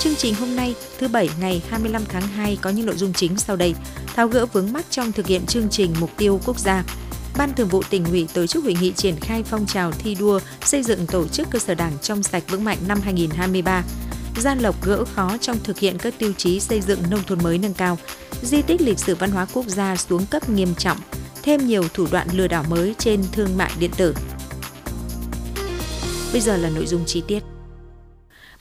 Chương trình hôm nay, thứ Bảy ngày 25 tháng 2 có những nội dung chính sau đây. Tháo gỡ vướng mắc trong thực hiện chương trình mục tiêu quốc gia. Ban Thường vụ tỉnh ủy tổ chức hội nghị triển khai phong trào thi đua xây dựng tổ chức cơ sở đảng trong sạch vững mạnh năm 2023. Gia Lộc gỡ khó trong thực hiện các tiêu chí xây dựng nông thôn mới nâng cao. Di tích lịch sử văn hóa quốc gia xuống cấp nghiêm trọng. Thêm nhiều thủ đoạn lừa đảo mới trên thương mại điện tử. Bây giờ là nội dung chi tiết.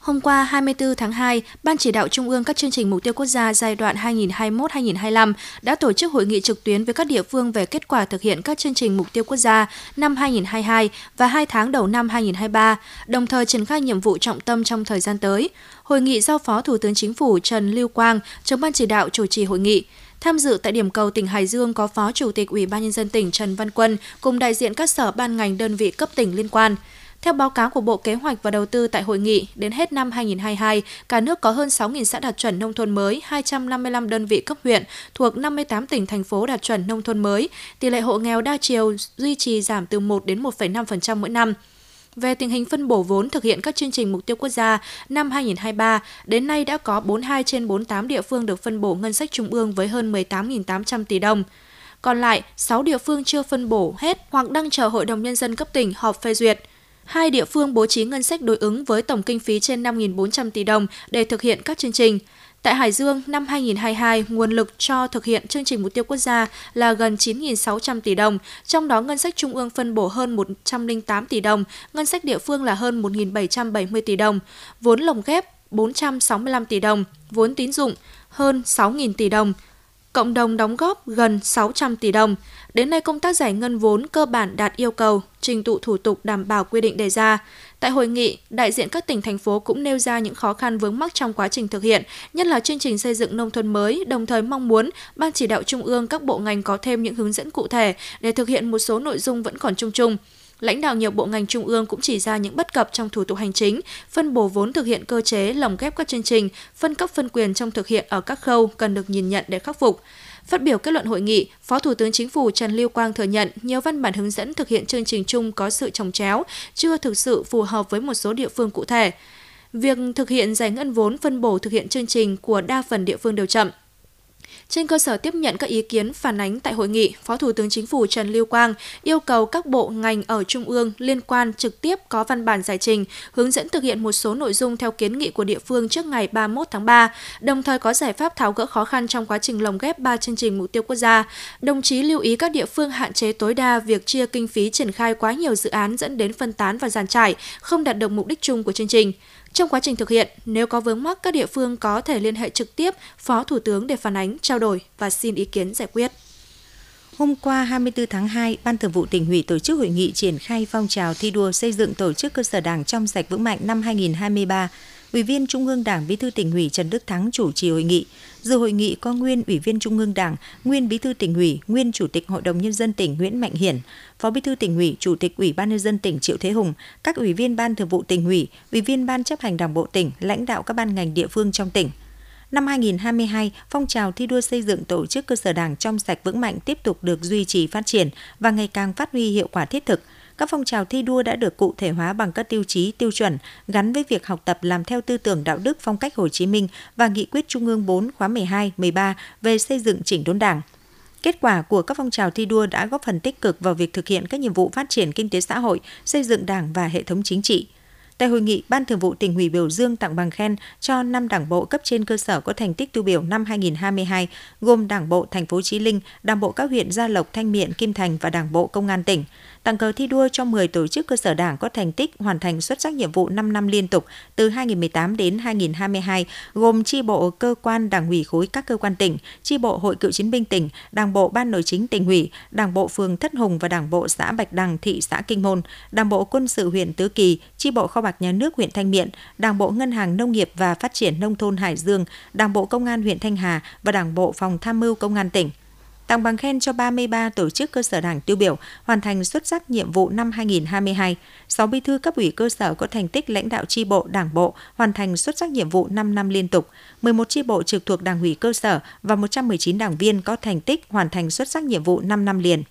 Hôm qua 24 tháng 2, Ban chỉ đạo Trung ương các chương trình mục tiêu quốc gia giai đoạn 2021-2025 đã tổ chức hội nghị trực tuyến với các địa phương về kết quả thực hiện các chương trình mục tiêu quốc gia năm 2022 và 2 tháng đầu năm 2023, đồng thời triển khai nhiệm vụ trọng tâm trong thời gian tới. Hội nghị do Phó Thủ tướng Chính phủ Trần Lưu Quang, trưởng ban chỉ đạo chủ trì hội nghị. Tham dự tại điểm cầu tỉnh Hải Dương có Phó Chủ tịch Ủy ban nhân dân tỉnh Trần Văn Quân cùng đại diện các sở ban ngành đơn vị cấp tỉnh liên quan. Theo báo cáo của Bộ Kế hoạch và Đầu tư tại hội nghị, đến hết năm 2022, cả nước có hơn 6.000 xã đạt chuẩn nông thôn mới, 255 đơn vị cấp huyện thuộc 58 tỉnh thành phố đạt chuẩn nông thôn mới. Tỷ lệ hộ nghèo đa chiều duy trì giảm từ 1 đến 1,5% mỗi năm. Về tình hình phân bổ vốn thực hiện các chương trình mục tiêu quốc gia năm 2023, đến nay đã có 42 trên 48 địa phương được phân bổ ngân sách trung ương với hơn 18.800 tỷ đồng. Còn lại, 6 địa phương chưa phân bổ hết hoặc đang chờ Hội đồng Nhân dân cấp tỉnh họp phê duyệt hai địa phương bố trí ngân sách đối ứng với tổng kinh phí trên 5.400 tỷ đồng để thực hiện các chương trình. Tại Hải Dương, năm 2022, nguồn lực cho thực hiện chương trình mục tiêu quốc gia là gần 9.600 tỷ đồng, trong đó ngân sách trung ương phân bổ hơn 108 tỷ đồng, ngân sách địa phương là hơn 1.770 tỷ đồng, vốn lồng ghép 465 tỷ đồng, vốn tín dụng hơn 6.000 tỷ đồng, cộng đồng đóng góp gần 600 tỷ đồng. Đến nay công tác giải ngân vốn cơ bản đạt yêu cầu, trình tụ thủ tục đảm bảo quy định đề ra. Tại hội nghị, đại diện các tỉnh thành phố cũng nêu ra những khó khăn vướng mắc trong quá trình thực hiện, nhất là chương trình xây dựng nông thôn mới, đồng thời mong muốn ban chỉ đạo trung ương các bộ ngành có thêm những hướng dẫn cụ thể để thực hiện một số nội dung vẫn còn chung chung. Lãnh đạo nhiều bộ ngành trung ương cũng chỉ ra những bất cập trong thủ tục hành chính, phân bổ vốn thực hiện cơ chế, lồng ghép các chương trình, phân cấp phân quyền trong thực hiện ở các khâu cần được nhìn nhận để khắc phục. Phát biểu kết luận hội nghị, Phó Thủ tướng Chính phủ Trần Lưu Quang thừa nhận nhiều văn bản hướng dẫn thực hiện chương trình chung có sự trồng chéo, chưa thực sự phù hợp với một số địa phương cụ thể. Việc thực hiện giải ngân vốn phân bổ thực hiện chương trình của đa phần địa phương đều chậm, trên cơ sở tiếp nhận các ý kiến phản ánh tại hội nghị, Phó Thủ tướng Chính phủ Trần Lưu Quang yêu cầu các bộ ngành ở Trung ương liên quan trực tiếp có văn bản giải trình, hướng dẫn thực hiện một số nội dung theo kiến nghị của địa phương trước ngày 31 tháng 3, đồng thời có giải pháp tháo gỡ khó khăn trong quá trình lồng ghép ba chương trình mục tiêu quốc gia. Đồng chí lưu ý các địa phương hạn chế tối đa việc chia kinh phí triển khai quá nhiều dự án dẫn đến phân tán và giàn trải, không đạt được mục đích chung của chương trình. Trong quá trình thực hiện, nếu có vướng mắc các địa phương có thể liên hệ trực tiếp Phó Thủ tướng để phản ánh, trao đổi và xin ý kiến giải quyết. Hôm qua 24 tháng 2, Ban Thường vụ tỉnh ủy tổ chức hội nghị triển khai phong trào thi đua xây dựng tổ chức cơ sở đảng trong sạch vững mạnh năm 2023 Ủy viên Trung ương Đảng Bí thư tỉnh ủy Trần Đức Thắng chủ trì hội nghị. Dự hội nghị có nguyên Ủy viên Trung ương Đảng, nguyên Bí thư tỉnh ủy, nguyên Chủ tịch Hội đồng nhân dân tỉnh Nguyễn Mạnh Hiển, Phó Bí thư tỉnh ủy, Chủ tịch Ủy ban nhân dân tỉnh Triệu Thế Hùng, các ủy viên Ban Thường vụ tỉnh ủy, ủy viên Ban chấp hành Đảng bộ tỉnh, lãnh đạo các ban ngành địa phương trong tỉnh. Năm 2022, phong trào thi đua xây dựng tổ chức cơ sở đảng trong sạch vững mạnh tiếp tục được duy trì phát triển và ngày càng phát huy hiệu quả thiết thực – các phong trào thi đua đã được cụ thể hóa bằng các tiêu chí, tiêu chuẩn gắn với việc học tập làm theo tư tưởng đạo đức phong cách Hồ Chí Minh và nghị quyết Trung ương 4 khóa 12, 13 về xây dựng chỉnh đốn Đảng. Kết quả của các phong trào thi đua đã góp phần tích cực vào việc thực hiện các nhiệm vụ phát triển kinh tế xã hội, xây dựng Đảng và hệ thống chính trị. Tại hội nghị, Ban Thường vụ tỉnh ủy biểu dương tặng bằng khen cho 5 đảng bộ cấp trên cơ sở có thành tích tiêu biểu năm 2022, gồm Đảng bộ thành phố Chí Linh, Đảng bộ các huyện Gia Lộc, Thanh Miện, Kim Thành và Đảng bộ Công an tỉnh tặng cờ thi đua cho 10 tổ chức cơ sở đảng có thành tích hoàn thành xuất sắc nhiệm vụ 5 năm liên tục từ 2018 đến 2022, gồm chi bộ cơ quan đảng ủy khối các cơ quan tỉnh, chi bộ hội cựu chiến binh tỉnh, đảng bộ ban nội chính tỉnh ủy, đảng bộ phường Thất Hùng và đảng bộ xã Bạch Đằng, thị xã Kinh Môn, đảng bộ quân sự huyện Tứ Kỳ, chi bộ kho bạc nhà nước huyện Thanh Miện, đảng bộ ngân hàng nông nghiệp và phát triển nông thôn Hải Dương, đảng bộ công an huyện Thanh Hà và đảng bộ phòng tham mưu công an tỉnh tặng bằng khen cho 33 tổ chức cơ sở đảng tiêu biểu hoàn thành xuất sắc nhiệm vụ năm 2022, 6 bí thư cấp ủy cơ sở có thành tích lãnh đạo chi bộ, đảng bộ hoàn thành xuất sắc nhiệm vụ 5 năm liên tục, 11 chi bộ trực thuộc đảng ủy cơ sở và 119 đảng viên có thành tích hoàn thành xuất sắc nhiệm vụ 5 năm liền.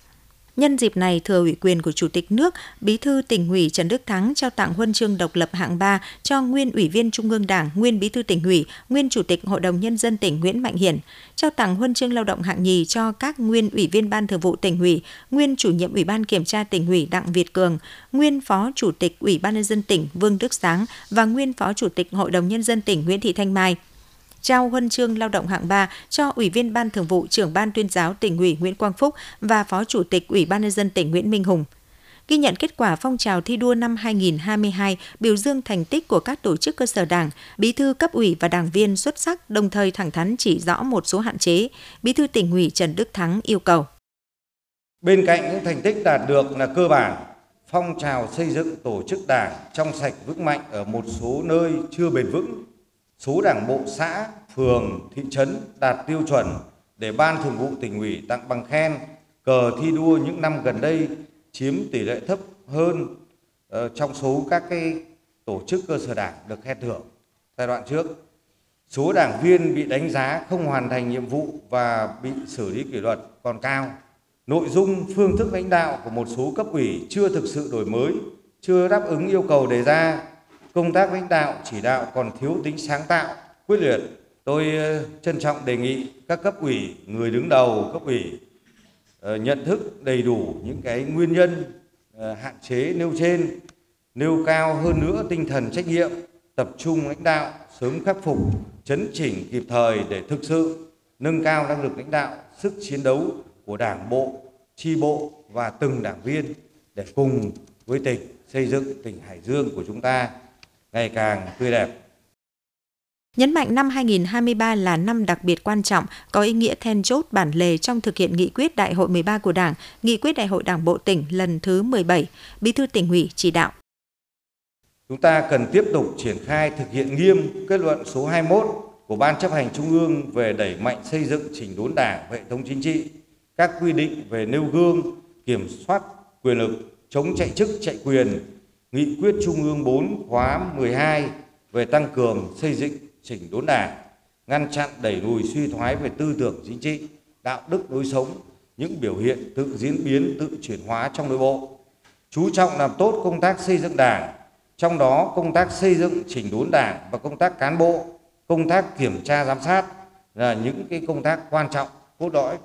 Nhân dịp này, thừa ủy quyền của Chủ tịch nước, Bí thư tỉnh ủy Trần Đức Thắng trao tặng huân chương độc lập hạng 3 cho nguyên Ủy viên Trung ương Đảng, nguyên Bí thư tỉnh ủy, nguyên Chủ tịch Hội đồng Nhân dân tỉnh Nguyễn Mạnh Hiển, trao tặng huân chương lao động hạng nhì cho các nguyên Ủy viên Ban Thường vụ tỉnh ủy, nguyên Chủ nhiệm Ủy ban Kiểm tra tỉnh ủy Đặng Việt Cường, nguyên Phó Chủ tịch Ủy ban Nhân dân tỉnh Vương Đức Sáng và nguyên Phó Chủ tịch Hội đồng Nhân dân tỉnh Nguyễn Thị Thanh Mai trao huân chương lao động hạng 3 cho Ủy viên Ban Thường vụ trưởng Ban tuyên giáo tỉnh ủy Nguyễn Quang Phúc và Phó Chủ tịch Ủy ban nhân dân tỉnh Nguyễn Minh Hùng. Ghi nhận kết quả phong trào thi đua năm 2022, biểu dương thành tích của các tổ chức cơ sở đảng, bí thư cấp ủy và đảng viên xuất sắc, đồng thời thẳng thắn chỉ rõ một số hạn chế, bí thư tỉnh ủy Trần Đức Thắng yêu cầu. Bên cạnh những thành tích đạt được là cơ bản, phong trào xây dựng tổ chức đảng trong sạch vững mạnh ở một số nơi chưa bền vững số đảng bộ xã, phường, thị trấn đạt tiêu chuẩn để Ban Thường vụ tỉnh ủy tặng bằng khen, cờ thi đua những năm gần đây chiếm tỷ lệ thấp hơn uh, trong số các cái tổ chức cơ sở đảng được khen thưởng giai đoạn trước. Số đảng viên bị đánh giá không hoàn thành nhiệm vụ và bị xử lý kỷ luật còn cao. Nội dung, phương thức lãnh đạo của một số cấp ủy chưa thực sự đổi mới, chưa đáp ứng yêu cầu đề ra công tác lãnh đạo, chỉ đạo còn thiếu tính sáng tạo. Quyết liệt, tôi ờ, trân trọng đề nghị các cấp ủy, người đứng đầu cấp ủy ờ, nhận thức đầy đủ những cái nguyên nhân ờ, hạn chế nêu trên, nêu cao hơn nữa tinh thần trách nhiệm, tập trung lãnh đạo, sớm khắc phục, chấn chỉnh kịp thời để thực sự nâng cao năng lực lãnh đạo, sức chiến đấu của đảng bộ, tri bộ và từng đảng viên để cùng với tỉnh xây dựng tỉnh Hải Dương của chúng ta ngày càng tươi đẹp. Nhấn mạnh năm 2023 là năm đặc biệt quan trọng, có ý nghĩa then chốt bản lề trong thực hiện nghị quyết Đại hội 13 của Đảng, nghị quyết Đại hội Đảng Bộ tỉnh lần thứ 17, Bí thư tỉnh ủy chỉ đạo. Chúng ta cần tiếp tục triển khai thực hiện nghiêm kết luận số 21 của Ban chấp hành Trung ương về đẩy mạnh xây dựng chỉnh đốn đảng hệ thống chính trị, các quy định về nêu gương, kiểm soát quyền lực, chống chạy chức chạy quyền, Nghị quyết Trung ương 4 khóa 12 về tăng cường xây dựng chỉnh đốn đảng, ngăn chặn đẩy lùi suy thoái về tư tưởng chính trị, đạo đức lối sống, những biểu hiện tự diễn biến, tự chuyển hóa trong nội bộ. Chú trọng làm tốt công tác xây dựng đảng, trong đó công tác xây dựng chỉnh đốn đảng và công tác cán bộ, công tác kiểm tra giám sát là những cái công tác quan trọng cốt lõi.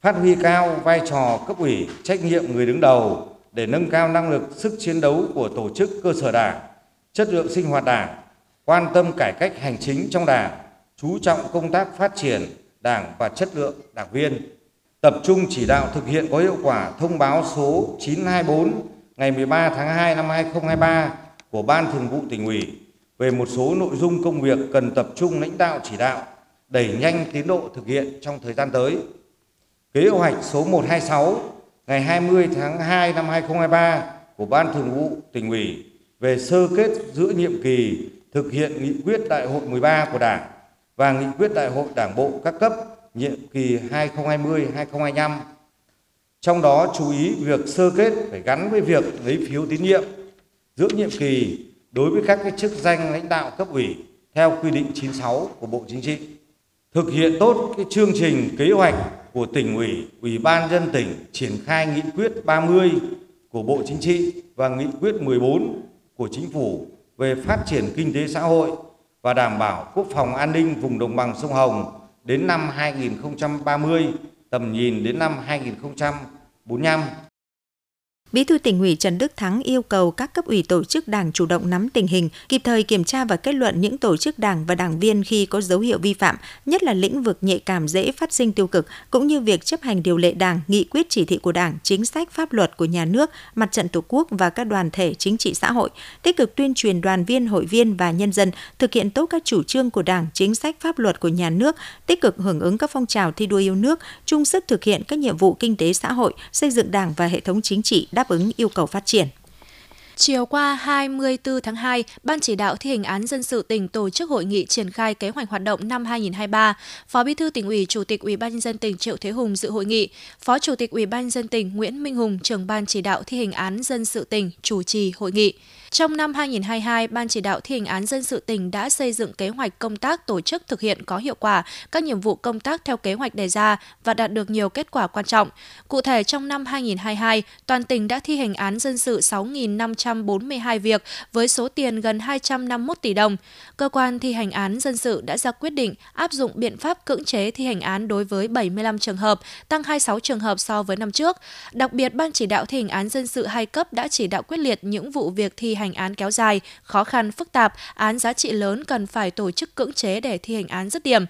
Phát huy cao vai trò cấp ủy, trách nhiệm người đứng đầu, để nâng cao năng lực sức chiến đấu của tổ chức cơ sở đảng, chất lượng sinh hoạt đảng, quan tâm cải cách hành chính trong đảng, chú trọng công tác phát triển đảng và chất lượng đảng viên, tập trung chỉ đạo thực hiện có hiệu quả thông báo số 924 ngày 13 tháng 2 năm 2023 của Ban Thường vụ tỉnh ủy về một số nội dung công việc cần tập trung lãnh đạo chỉ đạo, đẩy nhanh tiến độ thực hiện trong thời gian tới. Kế hoạch số 126 ngày 20 tháng 2 năm 2023 của Ban Thường vụ tỉnh ủy về sơ kết giữa nhiệm kỳ thực hiện nghị quyết đại hội 13 của Đảng và nghị quyết đại hội Đảng bộ các cấp nhiệm kỳ 2020-2025. Trong đó chú ý việc sơ kết phải gắn với việc lấy phiếu tín nhiệm giữa nhiệm kỳ đối với các cái chức danh lãnh đạo cấp ủy theo quy định 96 của Bộ Chính trị. Thực hiện tốt cái chương trình kế hoạch của tỉnh ủy, ủy ban dân tỉnh triển khai nghị quyết 30 của Bộ Chính trị và nghị quyết 14 của Chính phủ về phát triển kinh tế xã hội và đảm bảo quốc phòng an ninh vùng đồng bằng sông Hồng đến năm 2030, tầm nhìn đến năm 2045. Bí thư tỉnh ủy Trần Đức Thắng yêu cầu các cấp ủy tổ chức đảng chủ động nắm tình hình, kịp thời kiểm tra và kết luận những tổ chức đảng và đảng viên khi có dấu hiệu vi phạm, nhất là lĩnh vực nhạy cảm dễ phát sinh tiêu cực, cũng như việc chấp hành điều lệ đảng, nghị quyết chỉ thị của đảng, chính sách pháp luật của nhà nước, mặt trận tổ quốc và các đoàn thể chính trị xã hội, tích cực tuyên truyền đoàn viên, hội viên và nhân dân thực hiện tốt các chủ trương của đảng, chính sách pháp luật của nhà nước, tích cực hưởng ứng các phong trào thi đua yêu nước, chung sức thực hiện các nhiệm vụ kinh tế xã hội, xây dựng đảng và hệ thống chính trị đáp đáp ứng yêu cầu phát triển. Chiều qua 24 tháng 2, Ban chỉ đạo thi hành án dân sự tỉnh tổ chức hội nghị triển khai kế hoạch hoạt động năm 2023. Phó Bí thư tỉnh ủy, Chủ tịch Ủy ban nhân dân tỉnh Triệu Thế Hùng dự hội nghị. Phó Chủ tịch Ủy ban nhân dân tỉnh Nguyễn Minh Hùng, trưởng ban chỉ đạo thi hành án dân sự tỉnh chủ trì hội nghị. Trong năm 2022, Ban chỉ đạo thi hành án dân sự tỉnh đã xây dựng kế hoạch công tác tổ chức thực hiện có hiệu quả các nhiệm vụ công tác theo kế hoạch đề ra và đạt được nhiều kết quả quan trọng. Cụ thể, trong năm 2022, toàn tỉnh đã thi hành án dân sự 6.542 việc với số tiền gần 251 tỷ đồng. Cơ quan thi hành án dân sự đã ra quyết định áp dụng biện pháp cưỡng chế thi hành án đối với 75 trường hợp, tăng 26 trường hợp so với năm trước. Đặc biệt, Ban chỉ đạo thi hành án dân sự hai cấp đã chỉ đạo quyết liệt những vụ việc thi hành hành án kéo dài, khó khăn, phức tạp, án giá trị lớn cần phải tổ chức cưỡng chế để thi hành án dứt điểm.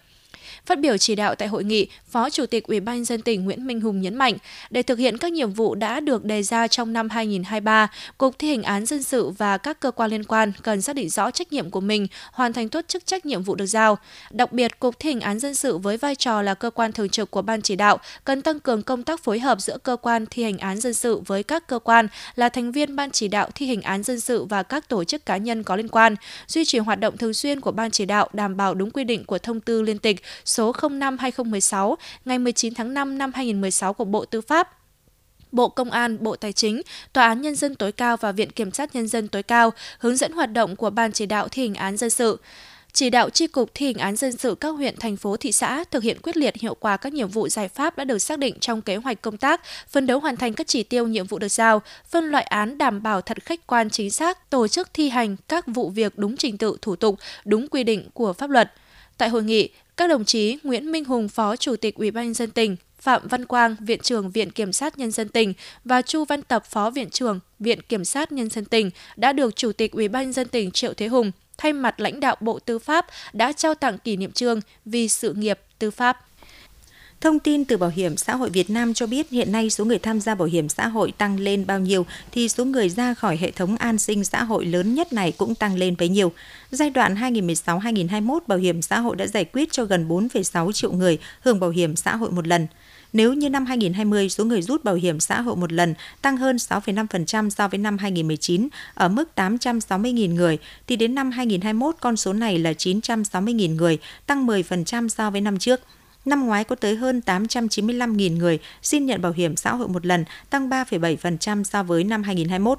Phát biểu chỉ đạo tại hội nghị, Phó Chủ tịch Ủy ban dân tỉnh Nguyễn Minh Hùng nhấn mạnh, để thực hiện các nhiệm vụ đã được đề ra trong năm 2023, Cục thi hành án dân sự và các cơ quan liên quan cần xác định rõ trách nhiệm của mình, hoàn thành tốt chức trách nhiệm vụ được giao. Đặc biệt, Cục thi hành án dân sự với vai trò là cơ quan thường trực của ban chỉ đạo cần tăng cường công tác phối hợp giữa cơ quan thi hành án dân sự với các cơ quan là thành viên ban chỉ đạo thi hành án dân sự và các tổ chức cá nhân có liên quan, duy trì hoạt động thường xuyên của ban chỉ đạo đảm bảo đúng quy định của thông tư liên tịch số 05/2016 ngày 19 tháng 5 năm 2016 của Bộ Tư pháp Bộ Công an, Bộ Tài chính, Tòa án Nhân dân tối cao và Viện Kiểm sát Nhân dân tối cao hướng dẫn hoạt động của Ban chỉ đạo thi hành án dân sự chỉ đạo tri cục thi hành án dân sự các huyện, thành phố, thị xã thực hiện quyết liệt hiệu quả các nhiệm vụ giải pháp đã được xác định trong kế hoạch công tác, phân đấu hoàn thành các chỉ tiêu nhiệm vụ được giao, phân loại án đảm bảo thật khách quan chính xác, tổ chức thi hành các vụ việc đúng trình tự thủ tục, đúng quy định của pháp luật. Tại hội nghị, các đồng chí Nguyễn Minh Hùng, Phó Chủ tịch Ủy ban nhân dân tỉnh, Phạm Văn Quang, Viện trưởng Viện Kiểm sát Nhân dân tỉnh và Chu Văn Tập, Phó Viện trưởng Viện Kiểm sát Nhân dân tỉnh đã được Chủ tịch Ủy ban nhân dân tỉnh Triệu Thế Hùng thay mặt lãnh đạo Bộ Tư pháp đã trao tặng kỷ niệm trương vì sự nghiệp tư pháp. Thông tin từ Bảo hiểm xã hội Việt Nam cho biết hiện nay số người tham gia bảo hiểm xã hội tăng lên bao nhiêu thì số người ra khỏi hệ thống an sinh xã hội lớn nhất này cũng tăng lên bấy nhiêu. Giai đoạn 2016-2021, bảo hiểm xã hội đã giải quyết cho gần 4,6 triệu người hưởng bảo hiểm xã hội một lần. Nếu như năm 2020, số người rút bảo hiểm xã hội một lần tăng hơn 6,5% so với năm 2019 ở mức 860.000 người, thì đến năm 2021 con số này là 960.000 người, tăng 10% so với năm trước. Năm ngoái có tới hơn 895.000 người xin nhận bảo hiểm xã hội một lần, tăng 3,7% so với năm 2021.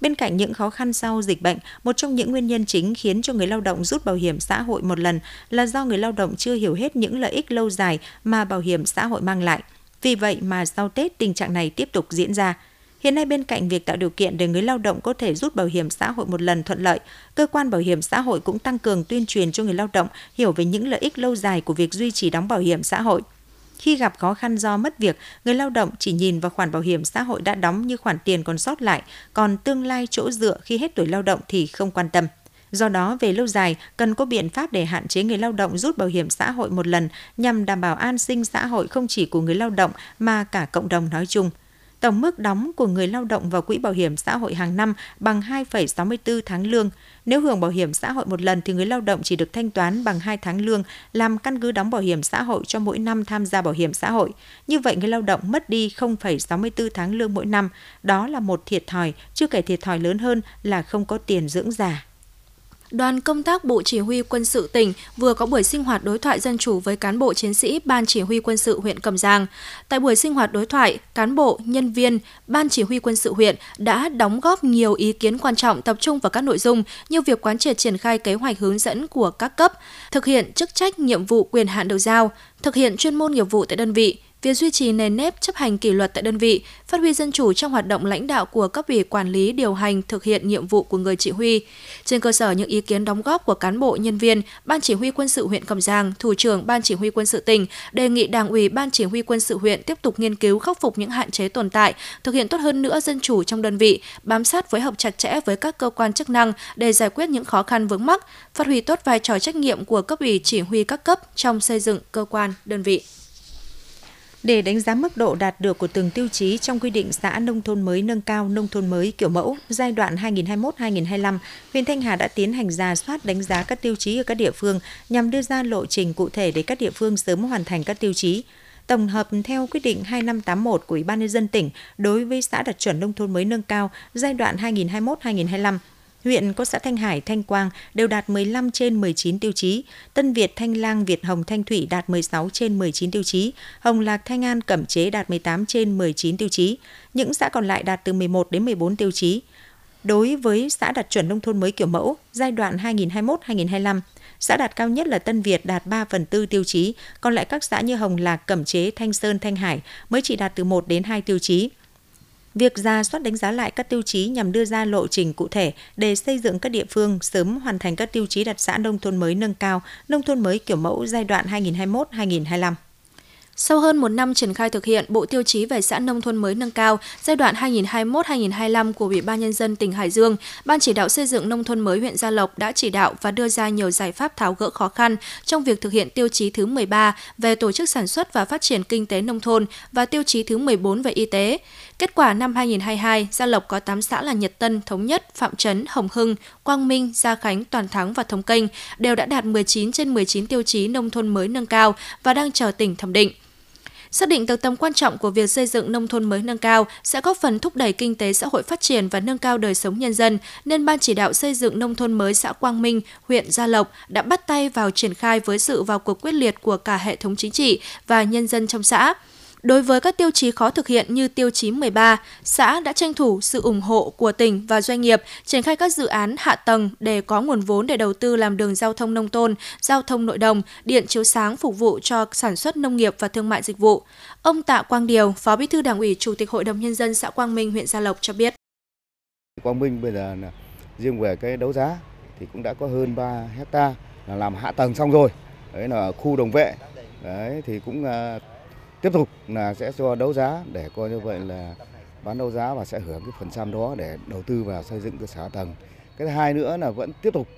Bên cạnh những khó khăn sau dịch bệnh, một trong những nguyên nhân chính khiến cho người lao động rút bảo hiểm xã hội một lần là do người lao động chưa hiểu hết những lợi ích lâu dài mà bảo hiểm xã hội mang lại. Vì vậy mà sau Tết tình trạng này tiếp tục diễn ra. Hiện nay bên cạnh việc tạo điều kiện để người lao động có thể rút bảo hiểm xã hội một lần thuận lợi, cơ quan bảo hiểm xã hội cũng tăng cường tuyên truyền cho người lao động hiểu về những lợi ích lâu dài của việc duy trì đóng bảo hiểm xã hội. Khi gặp khó khăn do mất việc, người lao động chỉ nhìn vào khoản bảo hiểm xã hội đã đóng như khoản tiền còn sót lại, còn tương lai chỗ dựa khi hết tuổi lao động thì không quan tâm. Do đó, về lâu dài, cần có biện pháp để hạn chế người lao động rút bảo hiểm xã hội một lần nhằm đảm bảo an sinh xã hội không chỉ của người lao động mà cả cộng đồng nói chung. Tổng mức đóng của người lao động vào quỹ bảo hiểm xã hội hàng năm bằng 2,64 tháng lương. Nếu hưởng bảo hiểm xã hội một lần thì người lao động chỉ được thanh toán bằng 2 tháng lương làm căn cứ đóng bảo hiểm xã hội cho mỗi năm tham gia bảo hiểm xã hội. Như vậy người lao động mất đi 0,64 tháng lương mỗi năm. Đó là một thiệt thòi, chưa kể thiệt thòi lớn hơn là không có tiền dưỡng già đoàn công tác Bộ Chỉ huy quân sự tỉnh vừa có buổi sinh hoạt đối thoại dân chủ với cán bộ chiến sĩ Ban Chỉ huy quân sự huyện Cầm Giang. Tại buổi sinh hoạt đối thoại, cán bộ, nhân viên, Ban Chỉ huy quân sự huyện đã đóng góp nhiều ý kiến quan trọng tập trung vào các nội dung như việc quán triệt triển khai kế hoạch hướng dẫn của các cấp, thực hiện chức trách nhiệm vụ quyền hạn được giao, thực hiện chuyên môn nghiệp vụ tại đơn vị, việc duy trì nền nếp chấp hành kỷ luật tại đơn vị, phát huy dân chủ trong hoạt động lãnh đạo của cấp ủy quản lý điều hành thực hiện nhiệm vụ của người chỉ huy. Trên cơ sở những ý kiến đóng góp của cán bộ, nhân viên, Ban chỉ huy quân sự huyện Cẩm Giang, thủ trưởng Ban chỉ huy quân sự tỉnh đề nghị Đảng ủy Ban chỉ huy quân sự huyện tiếp tục nghiên cứu khắc phục những hạn chế tồn tại, thực hiện tốt hơn nữa dân chủ trong đơn vị, bám sát phối hợp chặt chẽ với các cơ quan chức năng để giải quyết những khó khăn vướng mắc, phát huy tốt vai trò trách nhiệm của cấp ủy chỉ huy các cấp trong xây dựng cơ quan, đơn vị. Để đánh giá mức độ đạt được của từng tiêu chí trong quy định xã nông thôn mới nâng cao nông thôn mới kiểu mẫu giai đoạn 2021-2025, huyện Thanh Hà đã tiến hành ra soát đánh giá các tiêu chí ở các địa phương nhằm đưa ra lộ trình cụ thể để các địa phương sớm hoàn thành các tiêu chí. tổng hợp theo quyết định 2581 của Ủy ban nhân dân tỉnh đối với xã đạt chuẩn nông thôn mới nâng cao giai đoạn 2021-2025 huyện có xã Thanh Hải, Thanh Quang đều đạt 15 trên 19 tiêu chí, Tân Việt, Thanh Lang, Việt Hồng, Thanh Thủy đạt 16 trên 19 tiêu chí, Hồng Lạc, Thanh An, Cẩm Chế đạt 18 trên 19 tiêu chí. Những xã còn lại đạt từ 11 đến 14 tiêu chí. Đối với xã đạt chuẩn nông thôn mới kiểu mẫu giai đoạn 2021-2025, xã đạt cao nhất là Tân Việt đạt 3 phần 4 tiêu chí, còn lại các xã như Hồng Lạc, Cẩm Chế, Thanh Sơn, Thanh Hải mới chỉ đạt từ 1 đến 2 tiêu chí. Việc ra soát đánh giá lại các tiêu chí nhằm đưa ra lộ trình cụ thể để xây dựng các địa phương sớm hoàn thành các tiêu chí đặt xã nông thôn mới nâng cao, nông thôn mới kiểu mẫu giai đoạn 2021-2025. Sau hơn một năm triển khai thực hiện Bộ Tiêu chí về xã nông thôn mới nâng cao giai đoạn 2021-2025 của Ủy ban Nhân dân tỉnh Hải Dương, Ban chỉ đạo xây dựng nông thôn mới huyện Gia Lộc đã chỉ đạo và đưa ra nhiều giải pháp tháo gỡ khó khăn trong việc thực hiện tiêu chí thứ 13 về tổ chức sản xuất và phát triển kinh tế nông thôn và tiêu chí thứ 14 về y tế. Kết quả năm 2022, Gia Lộc có 8 xã là Nhật Tân, Thống Nhất, Phạm Trấn, Hồng Hưng, Quang Minh, Gia Khánh, Toàn Thắng và Thống Kênh đều đã đạt 19 trên 19 tiêu chí nông thôn mới nâng cao và đang chờ tỉnh thẩm định. Xác định được tầm quan trọng của việc xây dựng nông thôn mới nâng cao sẽ góp phần thúc đẩy kinh tế xã hội phát triển và nâng cao đời sống nhân dân, nên Ban chỉ đạo xây dựng nông thôn mới xã Quang Minh, huyện Gia Lộc đã bắt tay vào triển khai với sự vào cuộc quyết liệt của cả hệ thống chính trị và nhân dân trong xã. Đối với các tiêu chí khó thực hiện như tiêu chí 13, xã đã tranh thủ sự ủng hộ của tỉnh và doanh nghiệp triển khai các dự án hạ tầng để có nguồn vốn để đầu tư làm đường giao thông nông thôn, giao thông nội đồng, điện chiếu sáng phục vụ cho sản xuất nông nghiệp và thương mại dịch vụ. Ông Tạ Quang Điều, Phó Bí thư Đảng ủy Chủ tịch Hội đồng nhân dân xã Quang Minh, huyện Gia Lộc cho biết. Quang Minh bây giờ là riêng về cái đấu giá thì cũng đã có hơn 3 hecta là làm hạ tầng xong rồi. Đấy là khu đồng vệ. Đấy thì cũng à, tiếp tục là sẽ cho đấu giá để coi như vậy là bán đấu giá và sẽ hưởng cái phần trăm đó để đầu tư vào xây dựng cơ sở tầng. Cái thứ hai nữa là vẫn tiếp tục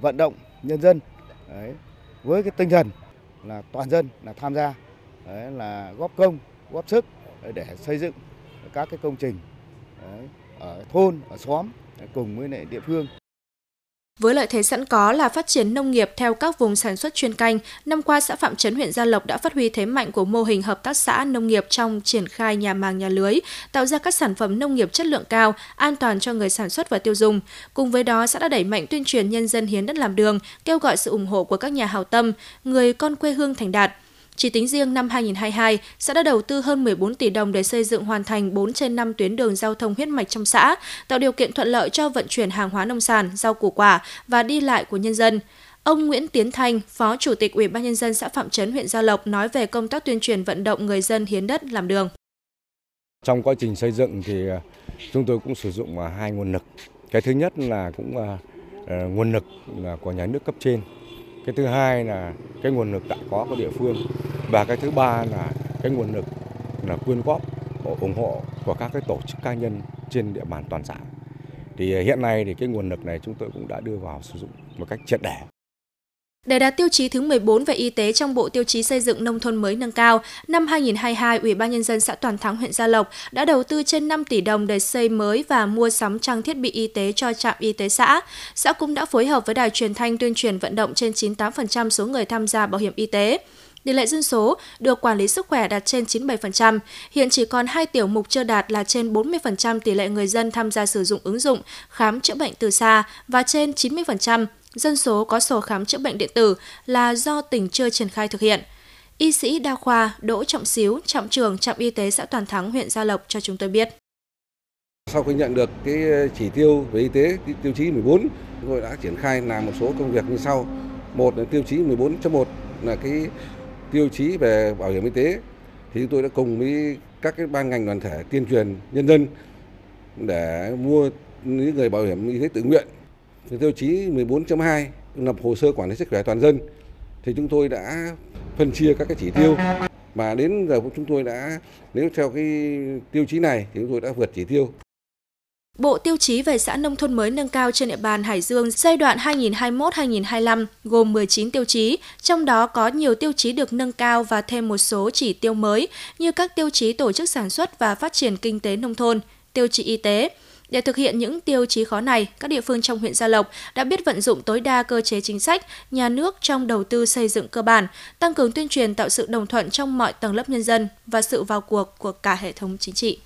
vận động nhân dân đấy, với cái tinh thần là toàn dân là tham gia đấy, là góp công góp sức để xây dựng các cái công trình đấy, ở thôn ở xóm cùng với lại địa phương với lợi thế sẵn có là phát triển nông nghiệp theo các vùng sản xuất chuyên canh, năm qua xã Phạm Trấn huyện Gia Lộc đã phát huy thế mạnh của mô hình hợp tác xã nông nghiệp trong triển khai nhà màng nhà lưới, tạo ra các sản phẩm nông nghiệp chất lượng cao, an toàn cho người sản xuất và tiêu dùng. Cùng với đó, xã đã đẩy mạnh tuyên truyền nhân dân hiến đất làm đường, kêu gọi sự ủng hộ của các nhà hào tâm, người con quê hương thành đạt. Chỉ tính riêng năm 2022, xã đã đầu tư hơn 14 tỷ đồng để xây dựng hoàn thành 4 trên 5 tuyến đường giao thông huyết mạch trong xã, tạo điều kiện thuận lợi cho vận chuyển hàng hóa nông sản, rau củ quả và đi lại của nhân dân. Ông Nguyễn Tiến Thanh, Phó Chủ tịch Ủy ban nhân dân xã Phạm Trấn huyện Gia Lộc nói về công tác tuyên truyền vận động người dân hiến đất làm đường. Trong quá trình xây dựng thì ờ, chúng tôi cũng sử dụng ờ, hai nguồn lực. Cái thứ nhất là cũng ờ, nguồn lực là của nhà nước cấp trên cái thứ hai là cái nguồn lực đã có của địa phương. Và cái thứ ba là cái nguồn lực là quyên góp ủng hộ của các cái tổ chức cá nhân trên địa bàn toàn xã. Thì ờ, hiện nay thì cái nguồn lực này chúng tôi cũng đã đưa vào sử dụng một cách triệt để để đạt tiêu chí thứ 14 về y tế trong Bộ Tiêu chí xây dựng nông thôn mới nâng cao, năm 2022, Ủy ban Nhân dân xã Toàn Thắng huyện Gia Lộc đã đầu tư trên 5 tỷ đồng để xây mới và mua sắm trang thiết bị y tế cho trạm y tế xã. Xã cũng đã phối hợp với đài truyền thanh tuyên truyền vận động trên 98% số người tham gia bảo hiểm y tế. Tỷ lệ dân số được quản lý sức khỏe đạt trên 97%, hiện chỉ còn hai tiểu mục chưa đạt là trên 40% tỷ lệ người dân tham gia sử dụng ứng dụng khám chữa bệnh từ xa và trên 90% dân số có sổ khám chữa bệnh điện tử là do tỉnh chưa triển khai thực hiện. Y sĩ đa khoa Đỗ Trọng Xíu, trạm trưởng trạm y tế xã Toàn Thắng, huyện Gia Lộc cho chúng tôi biết. Sau khi nhận được cái ờ, chỉ tiêu về y tế tiêu chí 14, chúng tôi đã triển khai làm một số công việc như sau. Một là tiêu chí 14.1 là cái tiêu chí về bảo hiểm y tế thì chúng tôi đã cùng với các cái ban ngành đoàn thể tuyên truyền nhân dân để mua những người bảo hiểm y tế tự nguyện thì tiêu chí 14.2 lập hồ sơ quản lý sức khỏe toàn dân thì chúng tôi đã phân chia các cái chỉ tiêu mà đến giờ chúng tôi đã nếu theo cái tiêu chí này thì chúng tôi đã vượt chỉ tiêu. Bộ tiêu chí về xã nông thôn mới nâng cao trên địa bàn Hải Dương giai đoạn 2021-2025 gồm 19 tiêu chí, trong đó có nhiều tiêu chí được nâng cao và thêm một số chỉ tiêu mới như các tiêu chí tổ chức sản xuất và phát triển kinh tế nông thôn, tiêu chí y tế, để thực hiện những tiêu chí khó này, các địa phương trong huyện Gia Lộc đã biết vận dụng tối đa cơ chế chính sách, nhà nước trong đầu tư xây dựng cơ bản, tăng cường tuyên truyền tạo sự đồng thuận trong mọi tầng lớp nhân dân và sự vào cuộc của cả hệ thống chính trị.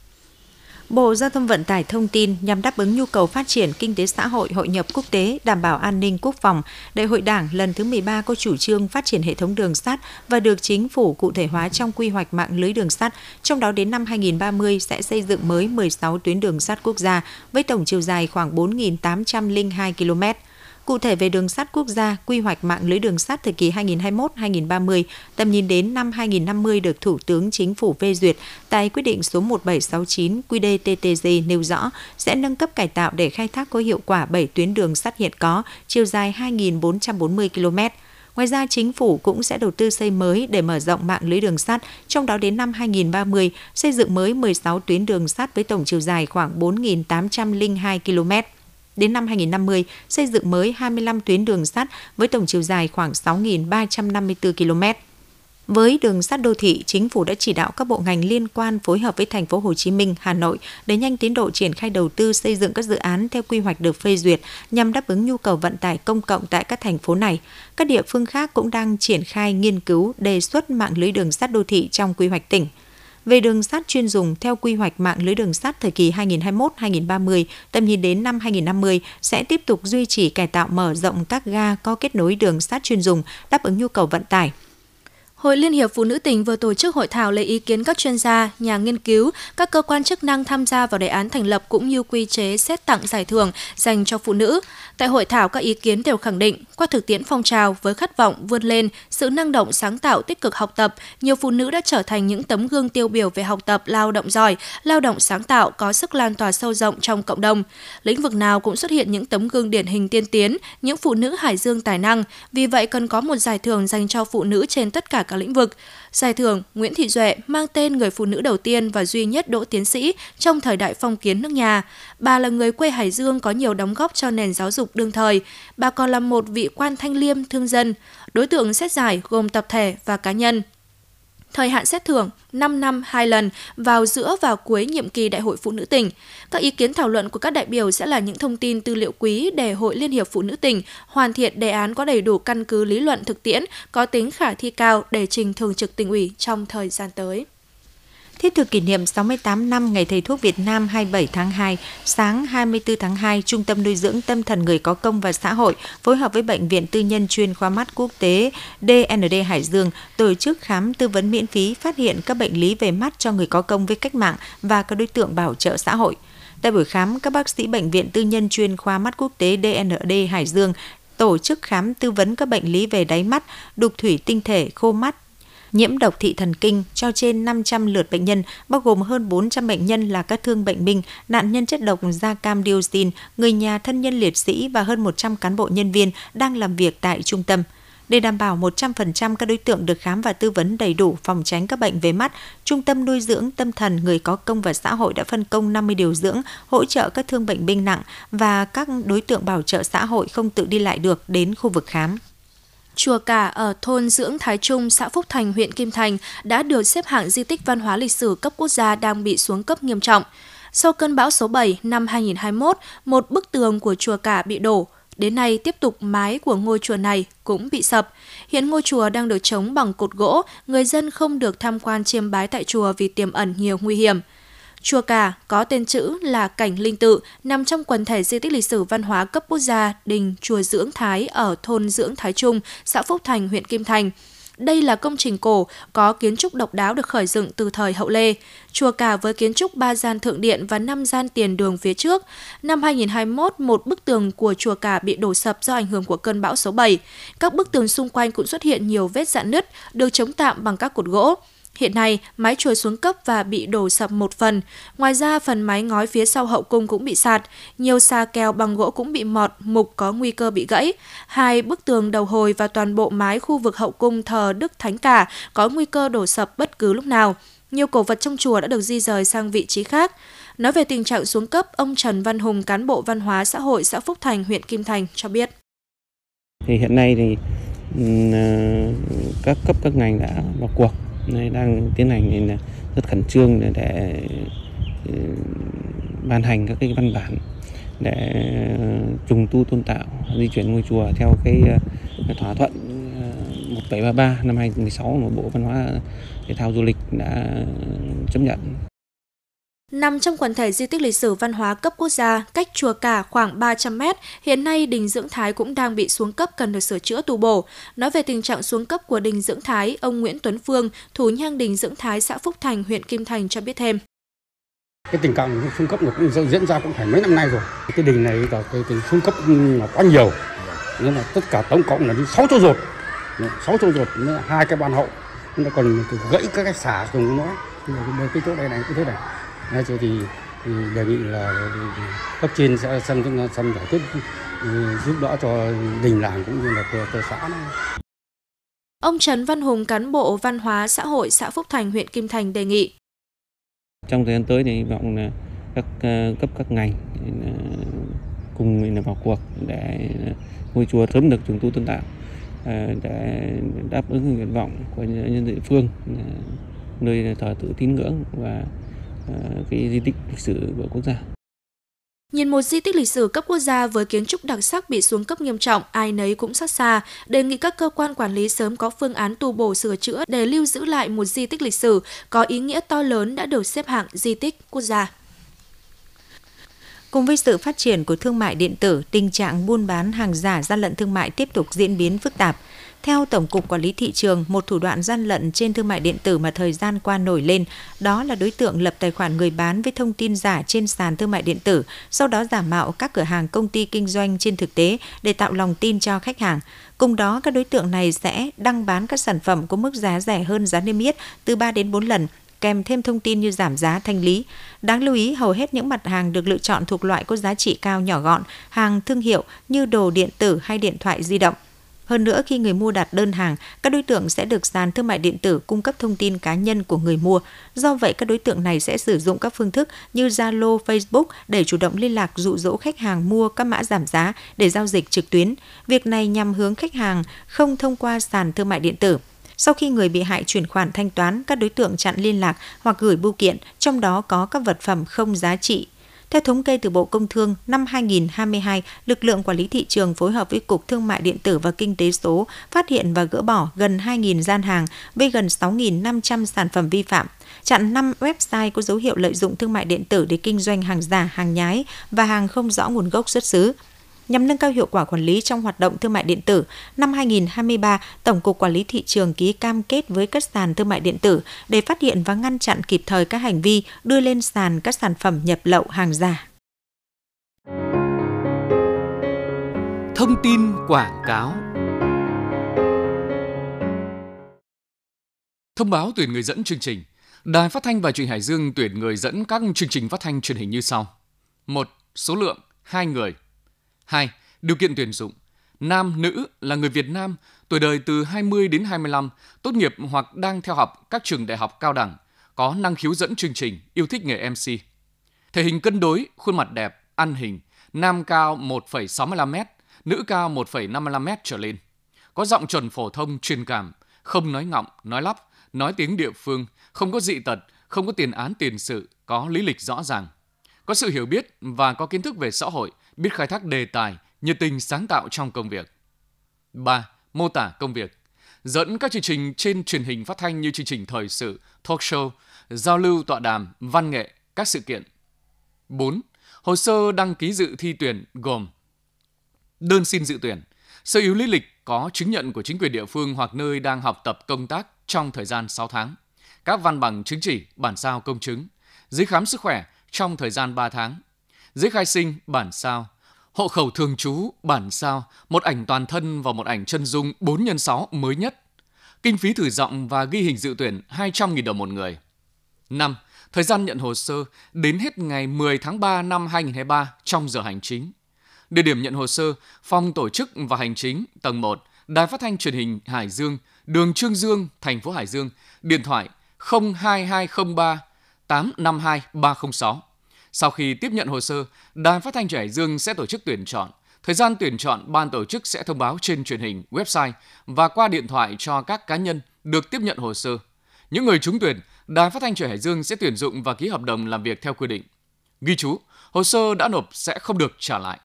Bộ Giao thông Vận tải thông tin nhằm đáp ứng nhu cầu phát triển kinh tế xã hội, hội nhập quốc tế, đảm bảo an ninh quốc phòng, Đại hội Đảng lần thứ 13 có chủ trương phát triển hệ thống đường sắt và được chính phủ cụ thể hóa trong quy hoạch mạng lưới đường sắt, trong đó đến năm 2030 sẽ xây dựng mới 16 tuyến đường sắt quốc gia với tổng chiều dài khoảng 4.802 km. Cụ thể về đường sắt quốc gia, quy hoạch mạng lưới đường sắt thời kỳ 2021-2030, tầm nhìn đến năm 2050 được Thủ tướng Chính phủ phê duyệt tại quyết định số 1769 QĐ-TTG nêu rõ sẽ nâng cấp cải tạo để khai thác có hiệu quả 7 tuyến đường sắt hiện có, chiều dài 2.440 km. Ngoài ra, chính phủ cũng sẽ đầu tư xây mới để mở rộng mạng lưới đường sắt, trong đó đến năm 2030 xây dựng mới 16 tuyến đường sắt với tổng chiều dài khoảng 4.802 km. Đến năm 2050, xây dựng mới 25 tuyến đường sắt với tổng chiều dài khoảng 6.354 km. Với đường sắt đô thị, chính phủ đã chỉ đạo các bộ ngành liên quan phối hợp với thành phố Hồ Chí Minh, Hà Nội để nhanh tiến độ triển khai đầu tư xây dựng các dự án theo quy hoạch được phê duyệt nhằm đáp ứng nhu cầu vận tải công cộng tại các thành phố này. Các địa phương khác cũng đang triển khai nghiên cứu đề xuất mạng lưới đường sắt đô thị trong quy hoạch tỉnh về đường sắt chuyên dùng theo quy hoạch mạng lưới đường sắt thời kỳ 2021-2030, tầm nhìn đến năm 2050 sẽ tiếp tục duy trì cải tạo mở rộng các ga có kết nối đường sắt chuyên dùng đáp ứng nhu cầu vận tải. Hội Liên hiệp Phụ nữ tỉnh vừa tổ chức hội thảo lấy ý kiến các chuyên gia, nhà nghiên cứu, các cơ quan chức năng tham gia vào đề án thành lập cũng như quy chế xét tặng giải thưởng dành cho phụ nữ. Tại hội thảo, các ý kiến đều khẳng định, qua thực tiễn phong trào với khát vọng vươn lên, sự năng động sáng tạo tích cực học tập, nhiều phụ nữ đã trở thành những tấm gương tiêu biểu về học tập, lao động giỏi, lao động sáng tạo có sức lan tỏa sâu rộng trong cộng đồng. Lĩnh vực nào cũng xuất hiện những tấm gương điển hình tiên tiến, những phụ nữ hải dương tài năng, vì vậy cần có một giải thưởng dành cho phụ nữ trên tất cả các lĩnh vực. Giải thưởng Nguyễn Thị Duệ mang tên người phụ nữ đầu tiên và duy nhất đỗ tiến sĩ trong thời đại phong kiến nước nhà. Bà là người quê Hải Dương có nhiều đóng góp cho nền giáo dục đương thời. Bà còn là một vị quan thanh liêm thương dân. Đối tượng xét giải gồm tập thể và cá nhân. Thời hạn xét thưởng 5 năm 2 lần vào giữa và cuối nhiệm kỳ Đại hội Phụ nữ tỉnh. Các ý kiến thảo luận của các đại biểu sẽ là những thông tin tư liệu quý để Hội Liên hiệp Phụ nữ tỉnh hoàn thiện đề án có đầy đủ căn cứ lý luận thực tiễn, có tính khả thi cao để trình thường trực tỉnh ủy trong thời gian tới. Thiết thực kỷ niệm 68 năm Ngày Thầy thuốc Việt Nam 27 tháng 2, sáng 24 tháng 2, Trung tâm nuôi dưỡng tâm thần người có công và xã hội phối hợp với Bệnh viện Tư nhân chuyên khoa mắt quốc tế DND Hải Dương tổ chức khám tư vấn miễn phí phát hiện các bệnh lý về mắt cho người có công với cách mạng và các đối tượng bảo trợ xã hội. Tại buổi khám, các bác sĩ Bệnh viện Tư nhân chuyên khoa mắt quốc tế DND Hải Dương tổ chức khám tư vấn các bệnh lý về đáy mắt, đục thủy tinh thể, khô mắt, nhiễm độc thị thần kinh cho trên 500 lượt bệnh nhân, bao gồm hơn 400 bệnh nhân là các thương bệnh binh, nạn nhân chất độc da cam dioxin, người nhà thân nhân liệt sĩ và hơn 100 cán bộ nhân viên đang làm việc tại trung tâm. Để đảm bảo 100% các đối tượng được khám và tư vấn đầy đủ phòng tránh các bệnh về mắt, Trung tâm nuôi dưỡng tâm thần người có công và xã hội đã phân công 50 điều dưỡng hỗ trợ các thương bệnh binh nặng và các đối tượng bảo trợ xã hội không tự đi lại được đến khu vực khám. Chùa Cả ở thôn Dưỡng Thái Trung, xã Phúc Thành, huyện Kim Thành đã được xếp hạng di tích văn hóa lịch sử cấp quốc gia đang bị xuống cấp nghiêm trọng. Sau cơn bão số 7 năm 2021, một bức tường của chùa Cả bị đổ. Đến nay, tiếp tục mái của ngôi chùa này cũng bị sập. Hiện ngôi chùa đang được chống bằng cột gỗ, người dân không được tham quan chiêm bái tại chùa vì tiềm ẩn nhiều nguy hiểm. Chùa Cả có tên chữ là Cảnh Linh Tự, nằm trong quần thể di tích lịch sử văn hóa cấp quốc gia đình Chùa Dưỡng Thái ở thôn Dưỡng Thái Trung, xã Phúc Thành, huyện Kim Thành. Đây là công trình cổ có kiến trúc độc đáo được khởi dựng từ thời hậu Lê. Chùa Cả với kiến trúc 3 gian thượng điện và 5 gian tiền đường phía trước. Năm 2021, một bức tường của chùa Cả bị đổ sập do ảnh hưởng của cơn bão số 7. Các bức tường xung quanh cũng xuất hiện nhiều vết dạn nứt, được chống tạm bằng các cột gỗ. Hiện nay, mái chùa xuống cấp và bị đổ sập một phần. Ngoài ra, phần mái ngói phía sau hậu cung cũng bị sạt. Nhiều xà kèo bằng gỗ cũng bị mọt, mục có nguy cơ bị gãy. Hai bức tường đầu hồi và toàn bộ mái khu vực hậu cung thờ Đức Thánh Cả có nguy cơ đổ sập bất cứ lúc nào. Nhiều cổ vật trong chùa đã được di rời sang vị trí khác. Nói về tình trạng xuống cấp, ông Trần Văn Hùng, cán bộ văn hóa xã hội xã Phúc Thành, huyện Kim Thành cho biết. Thì hiện nay thì ờ, các cấp các ngành đã vào cuộc đang tiến hành rất khẩn trương để, để ừ, ban hành các cái văn bản để ờ, trùng tu tôn tạo di chuyển ngôi chùa theo cái ờ, thỏa thuận ờ, 1733 năm 2016 mà Bộ Văn hóa Thể thao Du lịch đã chấp nhận. Nằm trong quần thể di tích lịch sử văn hóa cấp quốc gia, cách chùa cả khoảng 300 mét, hiện nay đình Dưỡng Thái cũng đang bị xuống cấp cần được sửa chữa tu bổ. Nói về tình trạng xuống cấp của đình Dưỡng Thái, ông Nguyễn Tuấn Phương, thủ nhang đình Dưỡng Thái xã Phúc Thành, huyện Kim Thành cho biết thêm. Cái tình trạng xuống cấp cũng diễn ra cũng phải mấy năm nay rồi. Cái đình này là cái, cái xuống cấp là quá nhiều. Nên là tất cả tổng cộng là đi 6 chỗ rột. 6 chỗ rột, hai cái ban hậu. Nó còn gãy các cái xả dùng nó. Cái chỗ đây này, cái thế này Thế thì, thì đề nghị là cấp trên sẽ xem xem giải quyết ừ, giúp đỡ cho đình làng cũng như là cơ xã này. Ông Trần Văn Hùng, cán bộ văn hóa xã hội xã Phúc Thành, huyện Kim Thành đề nghị. Trong thời gian tới thì hy vọng là các ờ, cấp các ngành ờ, cùng mình vào cuộc để ngôi chùa sớm được trùng tu tôn tạo ờ, để đáp ứng nguyện vọng của nhân dân địa phương nơi thờ tự tín ngưỡng và À, cái di tích lịch sử của quốc gia. Nhìn một di tích lịch sử cấp quốc gia với kiến trúc đặc sắc bị xuống cấp nghiêm trọng, ai nấy cũng xót xa, đề nghị các cơ quan quản lý sớm có phương án tu bổ sửa chữa để lưu giữ lại một di tích lịch sử có ý nghĩa to lớn đã được xếp hạng di tích quốc gia. Cùng với sự phát triển của thương mại điện tử, tình trạng buôn bán hàng giả gian lận thương mại tiếp tục diễn biến phức tạp. Theo Tổng cục Quản lý thị trường, một thủ đoạn gian lận trên thương mại điện tử mà thời gian qua nổi lên, đó là đối tượng lập tài khoản người bán với thông tin giả trên sàn thương mại điện tử, sau đó giả mạo các cửa hàng công ty kinh doanh trên thực tế để tạo lòng tin cho khách hàng. Cùng đó, các đối tượng này sẽ đăng bán các sản phẩm có mức giá rẻ hơn giá niêm yết từ 3 đến 4 lần, kèm thêm thông tin như giảm giá thanh lý. Đáng lưu ý, hầu hết những mặt hàng được lựa chọn thuộc loại có giá trị cao nhỏ gọn, hàng thương hiệu như đồ điện tử hay điện thoại di động. Hơn nữa, khi người mua đặt đơn hàng, các đối tượng sẽ được sàn thương mại điện tử cung cấp thông tin cá nhân của người mua. Do vậy, các đối tượng này sẽ sử dụng các phương thức như Zalo, Facebook để chủ động liên lạc dụ dỗ khách hàng mua các mã giảm giá để giao dịch trực tuyến. Việc này nhằm hướng khách hàng không thông qua sàn thương mại điện tử. Sau khi người bị hại chuyển khoản thanh toán, các đối tượng chặn liên lạc hoặc gửi bưu kiện, trong đó có các vật phẩm không giá trị theo thống kê từ Bộ Công Thương, năm 2022, lực lượng quản lý thị trường phối hợp với Cục Thương mại điện tử và Kinh tế số phát hiện và gỡ bỏ gần 2.000 gian hàng với gần 6.500 sản phẩm vi phạm, chặn 5 website có dấu hiệu lợi dụng thương mại điện tử để kinh doanh hàng giả, hàng nhái và hàng không rõ nguồn gốc xuất xứ. Nhằm nâng cao hiệu quả quản lý trong hoạt động thương mại điện tử, năm 2023, Tổng cục Quản lý thị trường ký cam kết với các sàn thương mại điện tử để phát hiện và ngăn chặn kịp thời các hành vi đưa lên sàn các sản phẩm nhập lậu hàng giả. Thông tin quảng cáo Thông báo tuyển người dẫn chương trình. Đài Phát thanh và Truyền Hải Dương tuyển người dẫn các chương trình phát thanh truyền hình như sau. 1. Số lượng 2 người. 2. Điều kiện tuyển dụng. Nam, nữ là người Việt Nam, tuổi đời từ 20 đến 25, tốt nghiệp hoặc đang theo học các trường đại học cao đẳng, có năng khiếu dẫn chương trình, yêu thích nghề MC. Thể hình cân đối, khuôn mặt đẹp, ăn hình, nam cao 1,65m, nữ cao 1,55m trở lên. Có giọng chuẩn phổ thông, truyền cảm, không nói ngọng, nói lắp, nói tiếng địa phương, không có dị tật, không có tiền án tiền sự, có lý lịch rõ ràng. Có sự hiểu biết và có kiến thức về xã hội, biết khai thác đề tài, nhiệt tình sáng tạo trong công việc. 3. Mô tả công việc. Dẫn các chương trình trên truyền hình phát thanh như chương trình thời sự, talk show, giao lưu tọa đàm, văn nghệ, các sự kiện. 4. Hồ sơ đăng ký dự thi tuyển gồm Đơn xin dự tuyển, sơ yếu lý lịch có chứng nhận của chính quyền địa phương hoặc nơi đang học tập công tác trong thời gian 6 tháng. Các văn bằng chứng chỉ, bản sao công chứng, giấy khám sức khỏe trong thời gian 3 tháng, giấy khai sinh bản sao, hộ khẩu thường trú bản sao, một ảnh toàn thân và một ảnh chân dung 4 x 6 mới nhất. Kinh phí thử giọng và ghi hình dự tuyển 200.000 đồng một người. 5. Thời gian nhận hồ sơ đến hết ngày 10 tháng 3 năm 2023 trong giờ hành chính. Địa điểm nhận hồ sơ, phòng tổ chức và hành chính, tầng 1, Đài Phát thanh Truyền hình Hải Dương, đường Trương Dương, thành phố Hải Dương, điện thoại 02203 852 306. Sau khi tiếp nhận hồ sơ, Đài Phát thanh Hải Dương sẽ tổ chức tuyển chọn. Thời gian tuyển chọn, ban tổ chức sẽ thông báo trên truyền hình, website và qua điện thoại cho các cá nhân được tiếp nhận hồ sơ. Những người trúng tuyển, Đài Phát thanh Trẻ Hải Dương sẽ tuyển dụng và ký hợp đồng làm việc theo quy định. Ghi chú, hồ sơ đã nộp sẽ không được trả lại.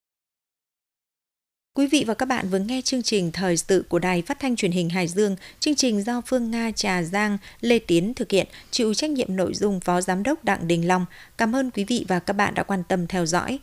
Quý vị và các bạn vừa nghe chương trình Thời sự của Đài Phát thanh Truyền hình Hải Dương. Chương trình do Phương Nga Trà Giang, Lê Tiến thực hiện, chịu trách nhiệm nội dung Phó Giám đốc Đặng Đình Long. Cảm ơn quý vị và các bạn đã quan tâm theo dõi.